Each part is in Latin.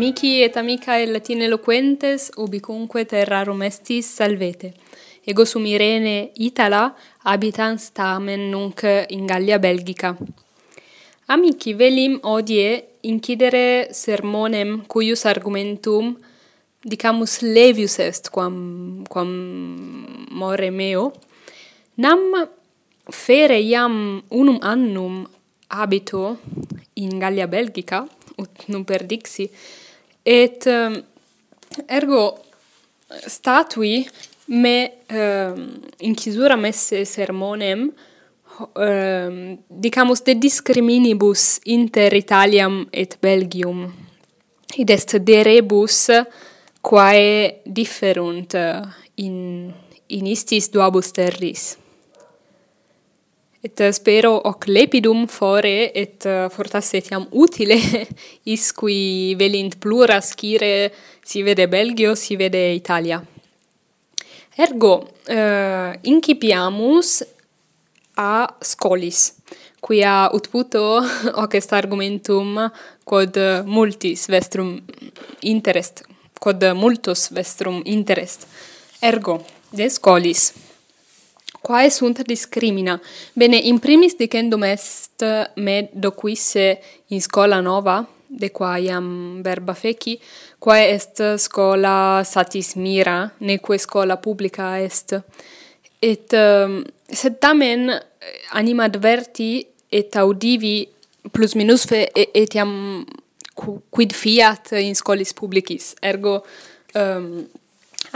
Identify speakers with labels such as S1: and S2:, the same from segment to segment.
S1: Amici et amicae Latine eloquentes, ubicunque terrarum estis, salvete. Ego sum Irene Itala habitans tamen nunc in Gallia Belgica. Amici velim odie incidere sermonem cuius argumentum dicamus levius est quam quam more meo nam fere iam unum annum habito in Gallia Belgica ut non perdixi et um, ergo statui me um, in chisura messe sermonem um, dicamus de discriminibus inter Italiam et Belgium. Id est de rebus quae differunt in in istis duabus terris et eh, spero hoc lepidum fore et eh, fortasse etiam utile is qui velint plura scire si vede Belgio si vede Italia. Ergo uh, incipiamus a scolis quia ut puto hoc est argumentum quod multis vestrum interest quod multos vestrum interest. Ergo de scolis. Quae sunt discrimina? Bene, in primis dicendum est me doquisse in scola nova, de quaiam verba feci, quae est scola satis mira, neque scola publica est. Et um, sed tamen anima adverti et audivi plus minus fe et, etiam quid fiat in scolis publicis. Ergo um,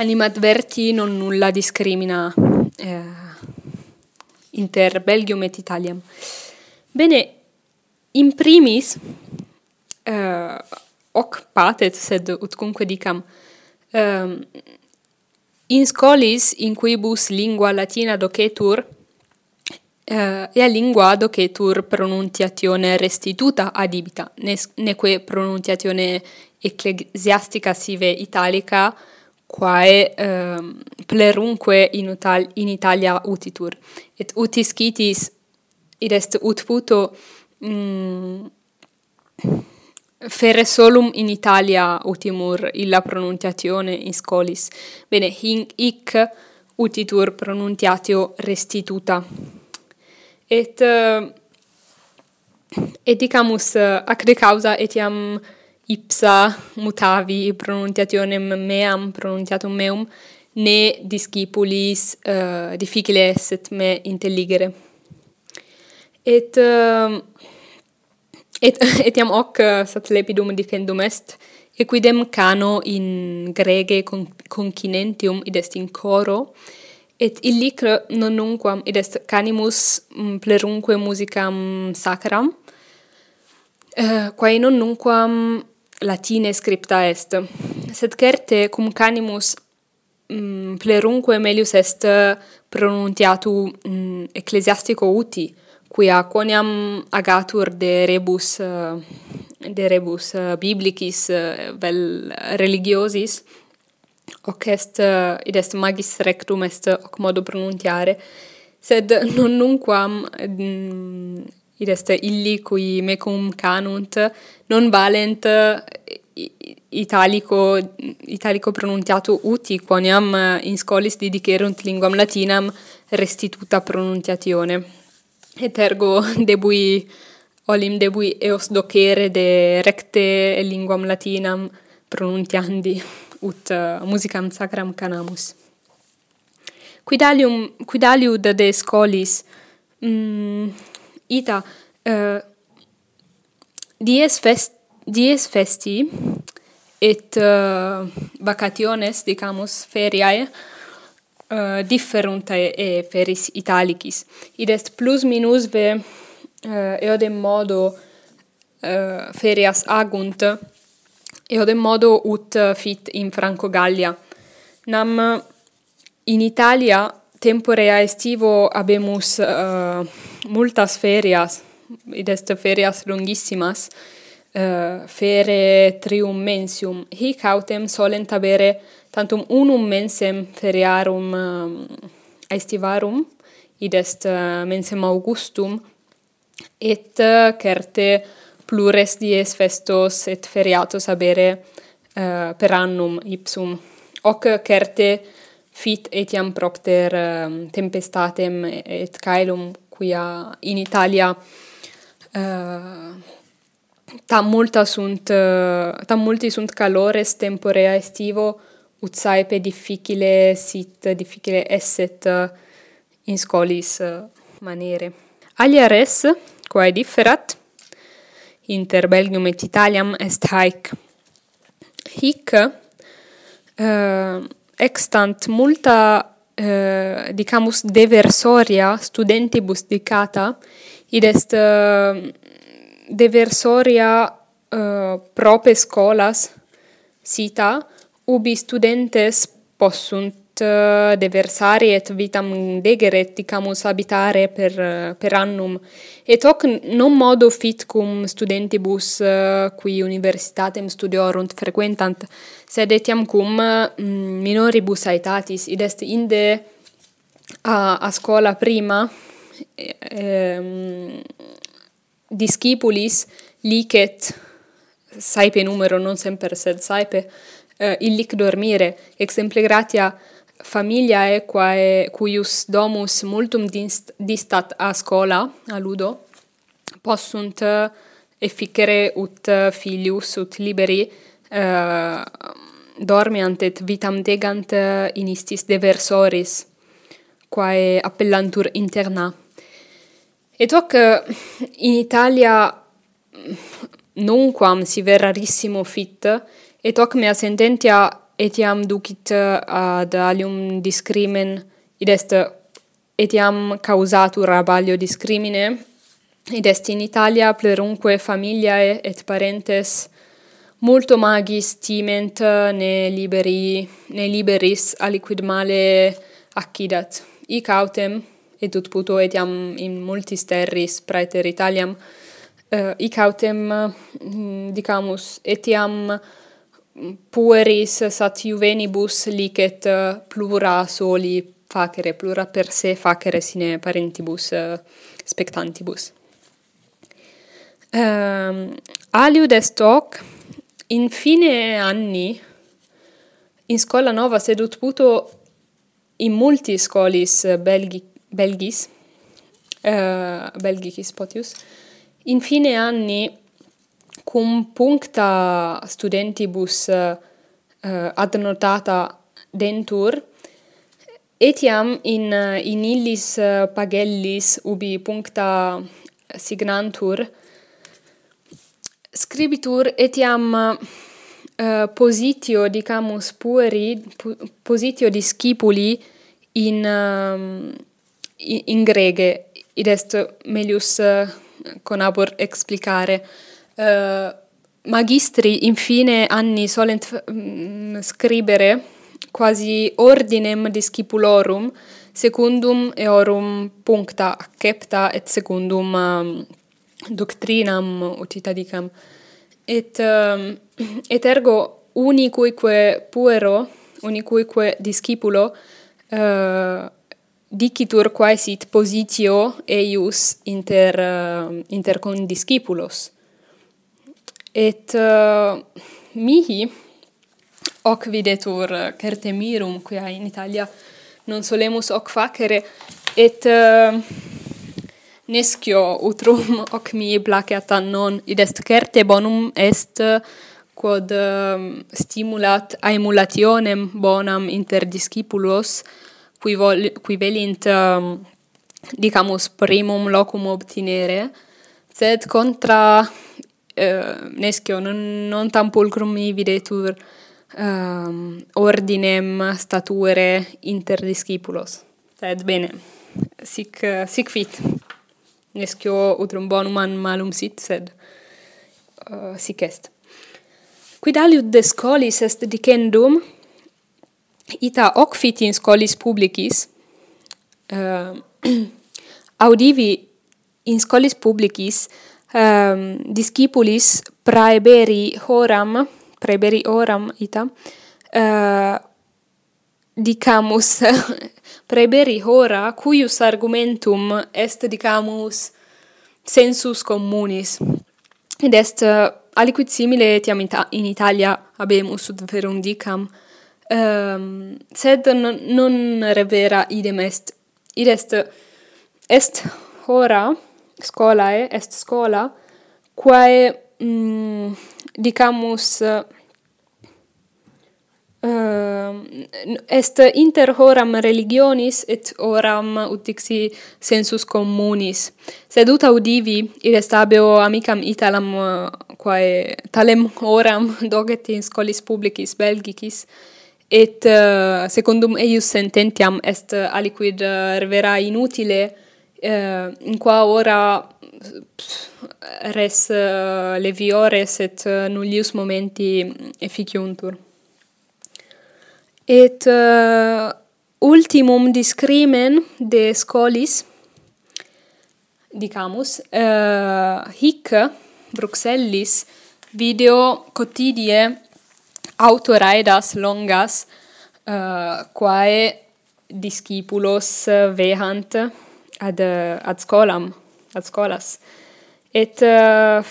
S1: anima adverti non nulla discrimina eh, inter Belgium et Italiam. Bene, in primis, uh, hoc patet, sed utcunque dicam, um, in scolis in quibus lingua latina docetur, Uh, ea lingua docetur pronuntiatione restituta adibita, neque pronuntiatione ecclesiastica sive italica quae um, plerunque in, Utal in Italia utitur. Et utis citis, id est ut puto, mm, ferre solum in Italia utimur illa pronuntiatione in scolis. Bene, hinc hic utitur pronuntiatio restituta. Et, uh, et dicamus, uh, ac de causa etiam ipsa mutavi pronunciationem meam pronunciatum meum ne discipulis uh, difficile esset me intelligere. Et uh, et etiam hoc uh, sat lepidum defendum est equidem cano in grege con, concinentium id est in coro et illic non nunquam id est canimus mm, plerunque musicam sacram uh, quae non nunquam latine scripta est. Sed certe cum canimus mm, plerunque melius est pronuntiatu mm, ecclesiastico uti, quia quoniam agatur de rebus de rebus biblicis vel religiosis hoc est id est magis rectum est hoc modo pronuntiare sed non nunquam mm, id est illi cui mecum canunt non valent italico italico pronunciato uti quoniam eh, in scolis didicerunt linguam latinam restituta pronuntiatione. Et ergo debui olim debui eos docere de recte linguam latinam pronuntiandi ut eh, musicam sacram canamus. Quidalium quidaliud de scolis mm, ita uh, dies fest dies festi et uh, vacationes dicamus feriae uh, differuntae e feris italicis. Id est plus minus ve uh, eodem modo uh, ferias agunt eodem modo ut fit in Francogallia. Nam in Italia temporea estivo habemus uh, eh, multas ferias, id est ferias longissimas, uh, fere trium mensium. Hic autem solent habere tantum unum mensem feriarum eh, uh, aestivarum, id est uh, mensem augustum, et uh, certe plures dies festos et feriatos habere uh, per annum ipsum. Hoc certe fit etiam propter ehm, tempestatem et caelum quia in Italia uh, tam multa sunt uh, tam multi sunt calores temporea estivo ut saepe difficile sit difficile esset uh, in scolis uh, manere alia res quae differat inter Belgium et Italiam est haec hic uh, extant multa eh, dicamus deversoria studentibus dicata id est eh, deversoria eh, prope scolas sita ubi studentes possunt Uh, deversari et vitam degeret dicamus habitare per uh, per annum. Et hoc non modo fit cum studentibus uh, qui universitatem studiorunt frequentant sed etiam cum minoribus aetatis id est inde a a scola prima ehm discipulis licet saepe numero non semper sed saepe uh, eh, illic dormire. Exemple gratia familiae quae cuius domus multum dist, distat a scola a ludo possunt eh, efficere ut eh, filius ut liberi uh, dormiant et vitam degant in istis deversoris quae appellantur interna. Et hoc in Italia nunquam si verrarissimo fit et hoc mea sententia etiam ducit uh, ad alium discrimen, id est etiam causatur abalio discrimine, id est in Italia plerunque familiae et parentes multo magis timent uh, ne liberi ne liberis aliquid male accidat. Ic autem et ut puto etiam in multis terris praeter Italiam uh, ic autem mm, dicamus etiam pueris sat juvenibus licet eh, plura soli facere, plura per se facere sine parentibus eh, spectantibus. Um, aliud est hoc, in fine anni, in scola nova sedut puto in multi scolis belgi, belgis, uh, belgicis potius, in fine anni cum puncta studentibus eh, uh, ad notata dentur, etiam in, eh, in illis eh, pagellis ubi puncta signantur, scribitur etiam uh, positio, dicamus, pueri, positio di scipuli in, uh, in, in grege, id est melius uh, conabor explicare. Eh, magistri infine anni solent mm, scribere quasi ordinem discipulorum secundum eorum puncta accepta et secundum um, doctrinam ut dicam. Et um, et ergo unicuique puero unicuique discipulo uh, dicitur quae sit positio eius inter eh, uh, inter condiscipulos et uh, mihi hoc videtur eh, certemirum quia in Italia non solemus hoc facere et eh, uh, nescio utrum hoc mihi placeat non id est certe bonum est quod uh, stimulat aemulationem bonam inter discipulos qui vol qui velint um, dicamus primum locum obtinere sed contra Eh, uh, nescio non, non tam pulcrum videtur um, ehm, ordinem stature inter discipulos. Sed bene, sic, sic fit. Nescio utrum bonum an malum sit, sed uh, sic est. Quid aliud de scolis est dicendum, ita hoc fit in scolis publicis, uh, audivi in scolis publicis um, discipulis praeberi horam, praeberi horam ita, uh, dicamus, praeberi hora, cuius argumentum est, dicamus, sensus communis. Ed est uh, aliquid simile etiam ita in Italia habemus ut verum dicam, um, sed non, non revera idem est. Id est, est hora, scolae, est scola, quae, mm, dicamus, uh, est inter horam religionis et horam ut dixi sensus communis. Sed ut audivi id est habeo amicam italam eh, quae talem horam doget in scolis publicis belgicis et uh, secundum eius sententiam est eh, aliquid revera inutile uh, in qua ora res eh, uh, leviores eh, et uh, nullius momenti efficiuntur. Et uh, ultimum discrimen de scolis dicamus uh, hic Bruxellis video cotidie autoraedas longas uh, quae discipulos vehant ad ad scolam ad scolas. Et uh,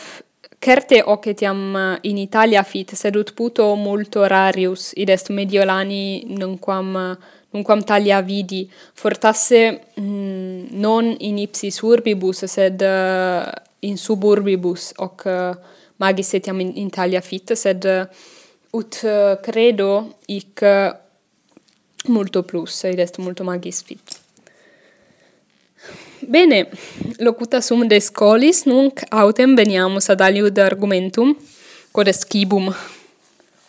S1: certe hoc etiam eh, in Italia fit sed ut puto multo rarius id est mediolani nunquam nunquam talia vidi. Fortasse mm, non in ipsis urbibus sed uh, in suburbibus hoc uh, magis etiam in, in Italia fit sed uh, ut uh, credo hic uh, multo plus id est multo magis fit. Bene, locuta sum de scolis, nunc autem veniamus ad aliud argumentum, codescibum.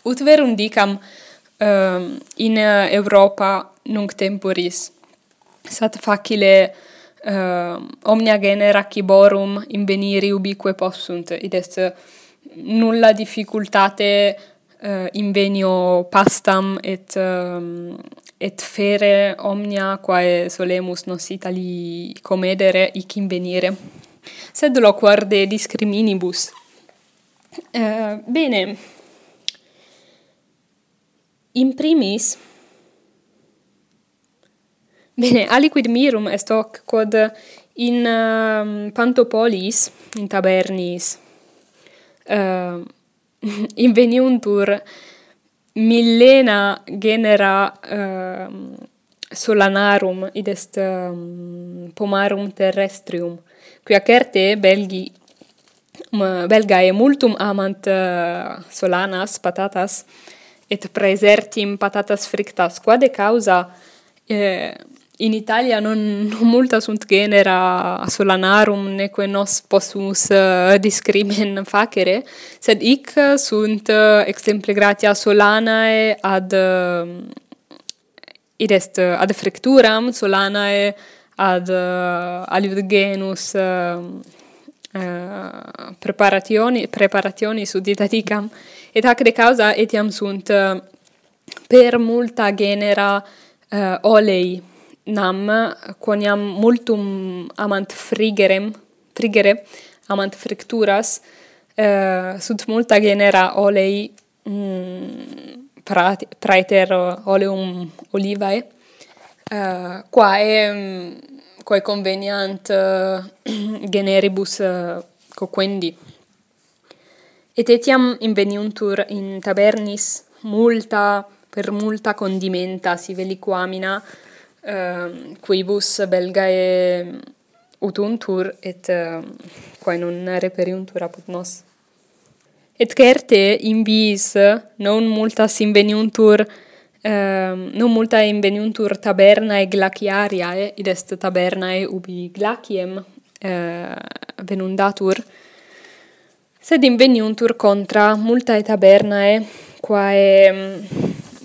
S1: Ut verum dicam uh, in eh, Europa nunc temporis, sat facile uh, omnia genera ciborum inveniri ubique possunt, id est mm, nulla difficultate eh, uh, invenio pastam et um, et fere omnia quae solemus nos Itali comedere hic invenire. Sed loquar de discriminibus. Uh, bene. In primis Bene, aliquid mirum est hoc quod in uh, Pantopolis in tabernis ehm, uh, inveniuntur millena genera uh, solanarum id est um, pomarum terrestrium qui acerte belgi um, belgae multum amant uh, solanas patatas et praesertim patatas frictas. Quod causa eh, in Italia non, non multa sunt genera solanarum neque nos possumus uh, discrimen facere, sed ic sunt uh, exemple gratia solanae ad eh, uh, id est uh, ad fracturam solanae ad uh, aliud genus uh, uh, preparationi preparationi suditaticam. Et hac de causa etiam sunt uh, per multa genera uh, olei nam quoniam multum amant frigerem frigere amant fricturas uh, sunt multa genera olei mm, praeter oleum olivae uh, quae mm, quae conveniant uh, generibus uh, coquendi. Et etiam inveniuntur in tabernis multa per multa condimenta si veliquamina Ehm, uh, quibus belgae utuntur et ehm, uh, quae non reperiuntur apud nos. Et certe in vis non multas inveniuntur uh, ehm, non multa inveniuntur tabernae glaciariae, id est tabernae ubi glaciem uh, venundatur, sed inveniuntur contra multae tabernae quae um,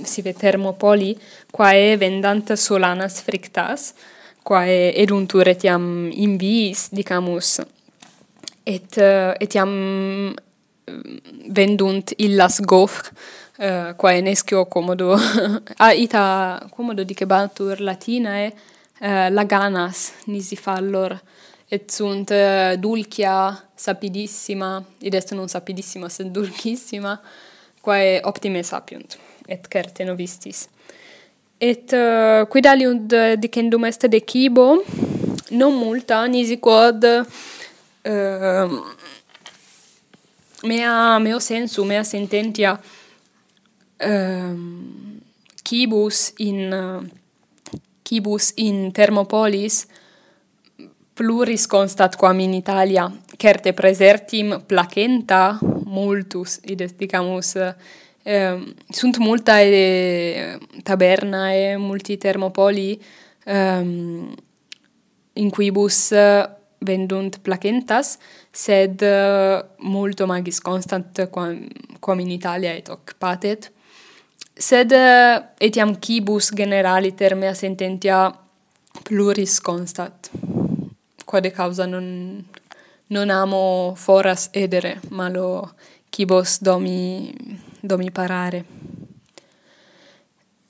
S1: sive Thermopoli, quae vendant solanas frictas, quae eduntur etiam inviis, dicamus, et eh, uh, etiam mm, vendunt illas gofr, uh, eh, quae nescio commodo, a ita commodo dicebatur latinae, uh, laganas nisi fallor, et sunt uh, dulcia sapidissima, id est non sapidissima, sed dulcissima, quae optime sapiunt et certe novistis. Et eh, uh, quid aliud dicendum est de cibo, non multa, nisi quod uh, mea, meo sensu, mea sententia uh, cibus in uh, cibus in Thermopolis pluris constat quam in Italia certe presertim placenta multus, ides dicamus, uh, eh, sunt multae ehm, tabernae, multi thermopoli ehm, in quibus eh, vendunt placentas, sed uh, multo magis constant quam, quam in Italia et hoc patet. Sed eh, uh, etiam quibus generaliter mea sententia pluris constat, quade causa non, non amo foras edere, malo quibus domi domi parare.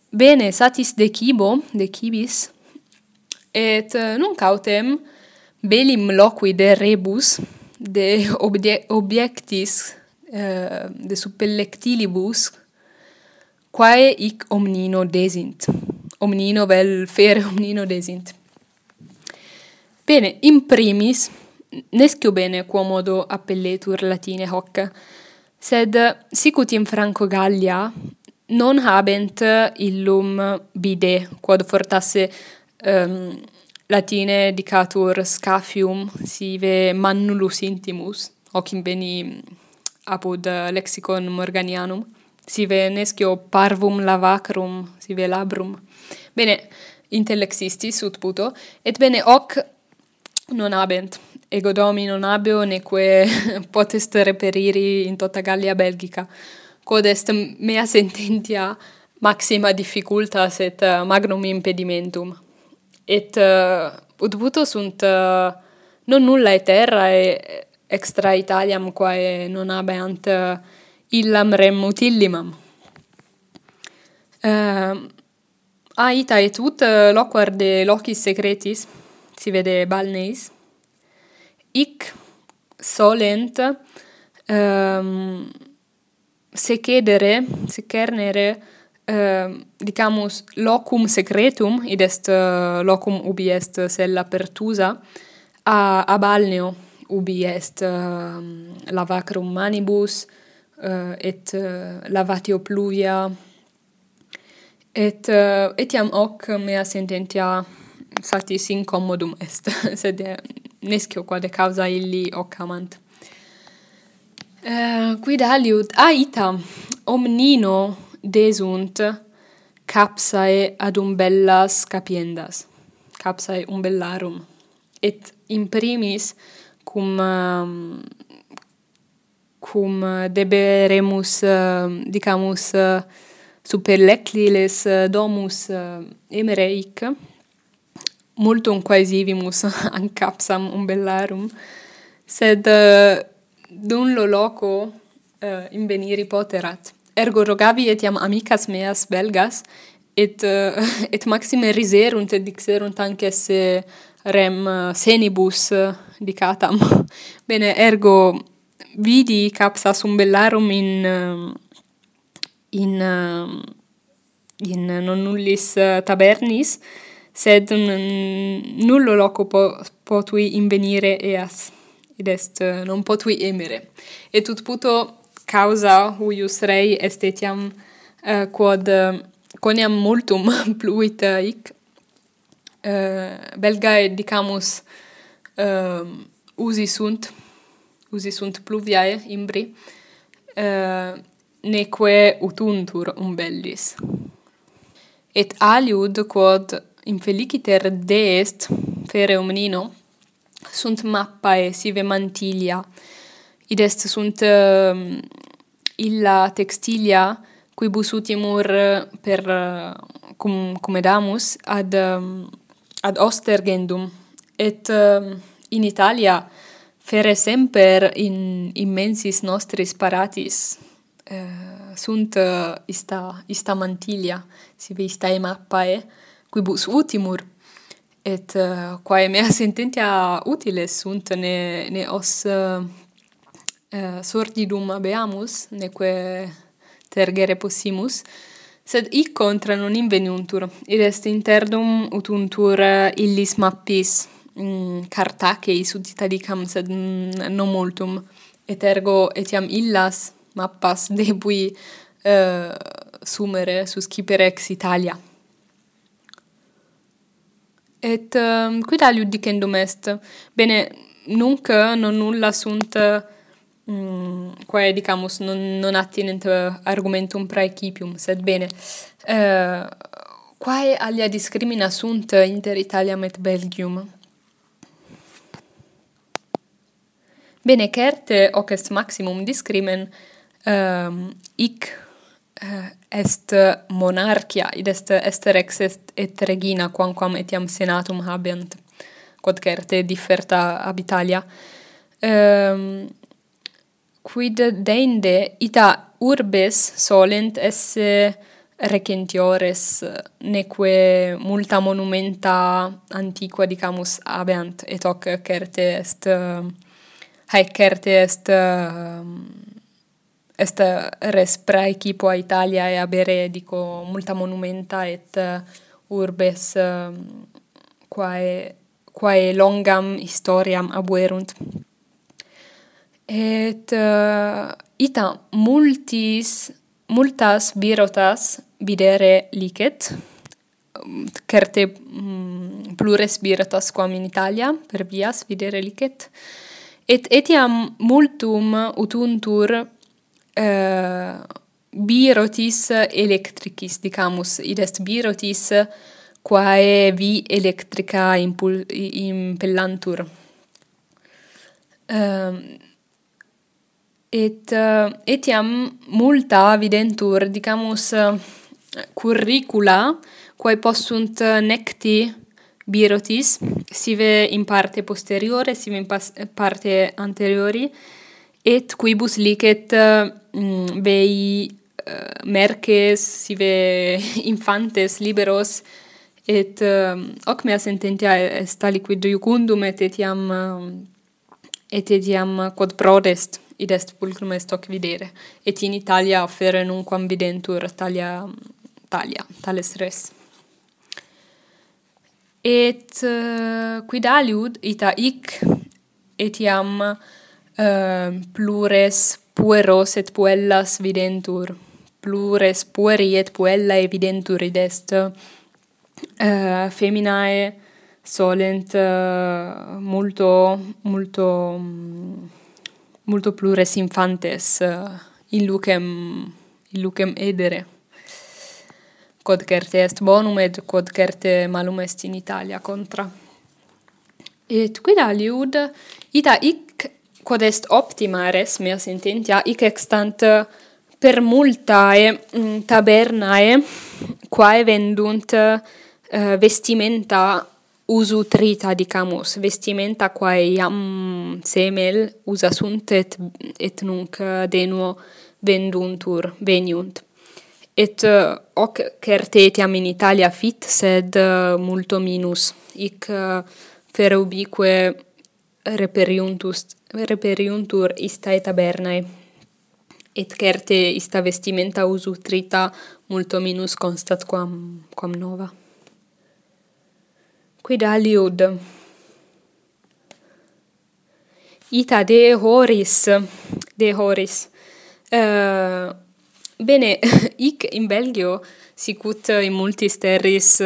S1: Bene, satis de cibo, de cibis, et eh, nunc autem belim loqui de rebus, de obje objectis, eh, de suppellectilibus, quae ic omnino desint. Omnino vel fere omnino desint. Bene, in primis, nescio bene quomodo appelletur latine hoc, Sed sicut in Franco Gallia non habent illum bide, quod fortasse um, latine dicatur scafium sive mannulus intimus, hoc in beni apud lexicon morganianum, sive nescio parvum lavacrum, sive labrum. Bene, intellexistis ut puto, et bene hoc non habent. Ego domi non habeo neque potest reperiri in tota Gallia Belgica. Quod est mea sententia maxima difficultas et eh, magnum impedimentum. Et eh, uh, udbuto sunt uh, non nulla et terra e extra Italiam quae non habeant uh, illam rem utillimam. Uh, ita et ut loquar de locis secretis, si vede balneis, Ic solent ehm, um, secedere, secernere, uh, ehm, dicamus, locum secretum, id est uh, locum ubi est sella pertusa, a, a balneo, ubi est uh, lavacrum manibus, uh, et uh, lavatio pluvia, et uh, etiam hoc mea sententia satis incommodum est, sed eh, nescio quod causa illi occamant. Uh, eh, quid aliud aita ah, omnino desunt capsae ad umbellas capiendas capsae umbellarum et in primis cum um, cum deberemus uh, dicamus uh, super lecliles domus uh, emereic multum quaesivimus an capsam umbellarum, sed uh, dun lo loco eh, uh, inveniri poterat. Ergo rogavi etiam amicas meas belgas, et, uh, et maxime riserunt et dixerunt anche se rem uh, senibus uh, dicatam. Bene, ergo vidi capsas umbellarum in... Uh, in uh, in non nullis tabernis sed nullo loco po, potui invenire eas, id est non potui emere. Et ut puto causa huius rei est etiam uh, quod uh, coniam multum pluit uh, hic, uh, belgae dicamus uh, usi sunt, usi sunt pluviae imbri, uh, neque utuntur umbellis. Et aliud quod infeliciter deest fere omnino sunt mappae sive mantilia id est sunt uh, illa textilia quibus utimur per cum comedamus ad um, ad ostergendum. Et ehm, in Italia fere semper in immensis nostris paratis uh, eh, sunt uh, ista ista mantilia si ve ista mappae quibus utimur, et uh, quae mea sententia utiles sunt, ne, ne os uh, uh, sordidum abeamus, neque tergere possimus, sed hic contra non inveniuntur, id est interdum utuntur illis mappis mm, cartaceis suditadicam, sed mm, non multum, et ergo etiam illas mappas debui uh, sumere suscipere ex Italia. Et ehm, um, quid aliud dicendum est? Bene, nunc non nulla sunt mm, quae dicamus non non attinent argumentum praecipium, sed bene. Uh, quae alia discrimina sunt inter Italiam et Belgium? Bene, certe hoc est maximum discrimen ehm, um, ic Eh, est monarchia id est est rex est et regina quamquam etiam senatum habeant quod certe differta ab Italia. Ehm quid deinde ita urbes solent esse recentiores neque multa monumenta antiqua dicamus habeant et hoc certe est eh, haec certe est ehm, est res praecipo a Italia e abere dico multa monumenta et urbes quae quae longam historiam abuerunt. Et uh, ita multis multas birotas videre licet certe mm, plures birotas quam in Italia per vias videre licet et etiam multum utuntur Eh, birotis electricis dicamus. Id est birotis quae vi electrica impul impellantur. Um, et eh, etiam multa videntur dicamus curricula quae possunt necti birotis sive in parte posteriore sive in parte anteriori et quibus licet mm, vei uh, merces sive infantes liberos et uh, hoc mea sententia est aliquid iucundum et etiam eh, et etiam quod prodest id est pulcrum est hoc videre. Et in Italia offere nunquam videntur talia talia tales res. Et uh, quid aliud ita hic etiam uh, plures pueros et puellas videntur. Plures pueri et puella evidentur id est. Uh, feminae solent uh, multo multo multo plures infantes uh, in lucem in lucem edere. Quod certe est bonum et quod certe malum est in Italia contra. Et quid aliud? Ita ic quod est optima res mea sententia hic extant eh, per multae mm, tabernae quae vendunt uh, eh, vestimenta usutrita dicamus vestimenta quae iam semel usa sunt et, et nunc eh, denuo venduntur veniunt. Et uh, hoc certetiam in Italia fit sed uh, multo minus. Hic uh, ferubique reperiuntus reperiuntur istae tabernae et certe ista vestimenta usutrita multo minus constat quam quam nova. Quid aliud? Ita de horis de horis. Uh, bene hic in belgio sicut in multis terris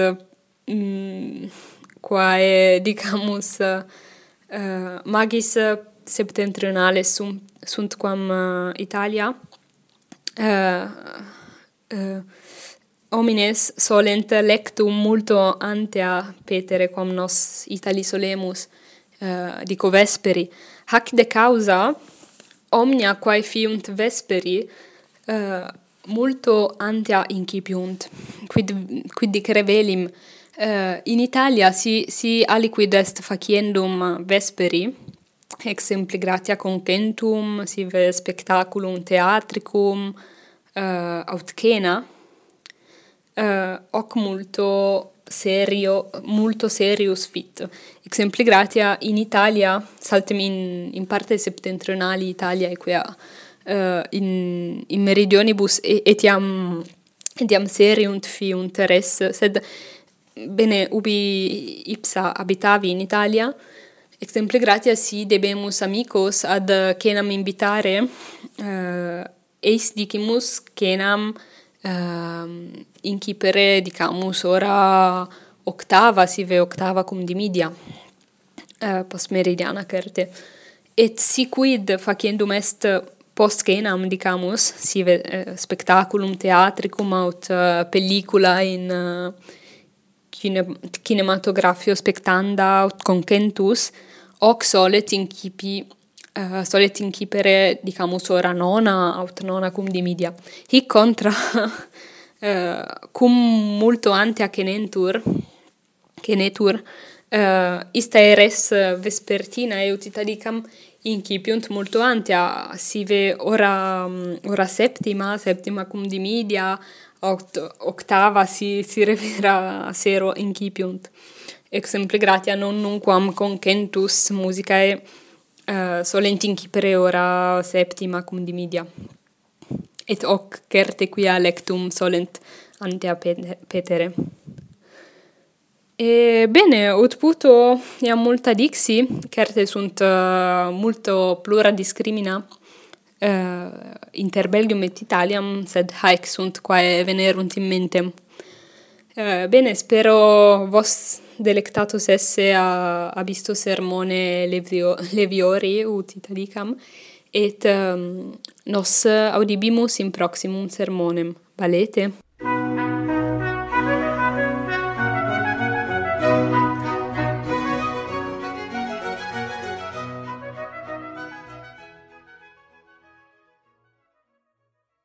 S1: mm, quae dicamus uh, Eh, magis septentrionale sunt, sunt quam uh, Italia. Eh, uh, uh, homines solent lectum multo antea petere quam nos Itali solemus uh, dico vesperi. Hac de causa omnia quae fiunt vesperi uh, multo antea incipiunt. Quid quid dicere velim Uh, in Italia si, si aliquid est faciendum vesperi, exempli gratia contentum, sive spectaculum theatricum, uh, eh, aut cena, uh, eh, hoc multo serio, multo serius fit. Exempli gratia in Italia, saltem in, in parte septentrionali Italia equia uh, in, in meridionibus etiam, etiam seriunt fiunt res, sed Bene, ubi ipsa abitavi in Italia, exemple gratia si debemus amicos ad cenam invitare uh, eis dicimus cenam uh, eh, incipere, dicamus, ora octava, sive octava cum dimidia, uh, eh, post meridiana certe. Et si quid faciendum est post cenam, dicamus, sive uh, spectaculum theatricum aut uh, pellicula in... Uh, kine, kinematografio spectanda concentus, hoc solet incipi uh, solet incipere dicamus ora nona aut nona cum dimidia hic contra uh, cum multo ante acenentur kenetur uh, eh, ista eres vespertina eut italicam incipiunt multo ante sive ora ora septima septima cum dimidia oct octava si si revera sero incipiunt exempli gratia non nunquam concentus musicae eh, uh, solent incipere ora septima cum dimidia et hoc certe quia lectum solent antea petere. E bene, ut puto iam multa dixi, certe sunt uh, multo plura discrimina, uh, inter Belgium et Italiam, sed haec sunt quae venerunt in mentem. Uh, eh, bene, spero vos delectatus esse a, a visto sermone levio, leviori, ut italicam, et um, nos audibimus in proximum sermonem. Valete?